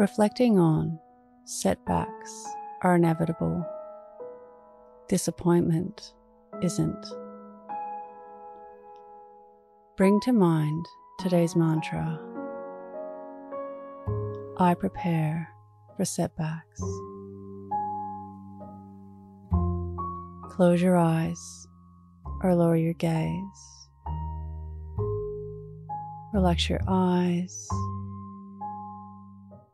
Reflecting on setbacks are inevitable, disappointment isn't. Bring to mind today's mantra I prepare for setbacks. Close your eyes or lower your gaze. Relax your eyes.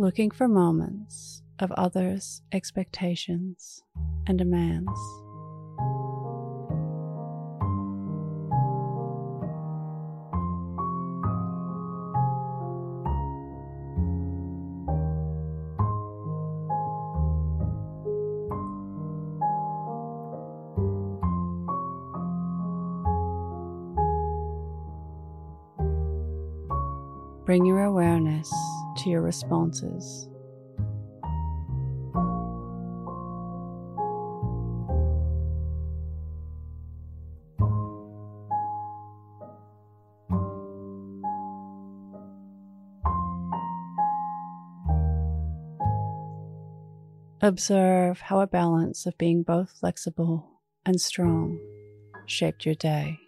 Looking for moments of others' expectations and demands. Bring your awareness to your responses. Observe how a balance of being both flexible and strong shaped your day.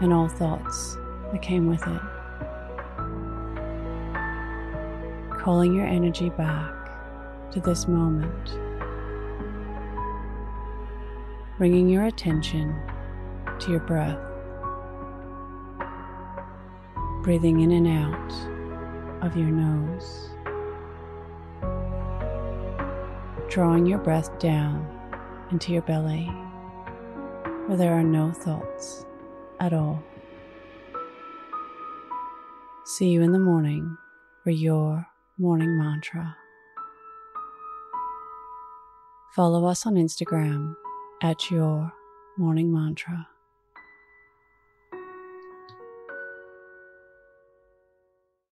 and all thoughts that came with it. Calling your energy back to this moment. Bringing your attention to your breath. Breathing in and out of your nose. Drawing your breath down into your belly where there are no thoughts at all. See you in the morning for your morning mantra. Follow us on Instagram at your morning mantra.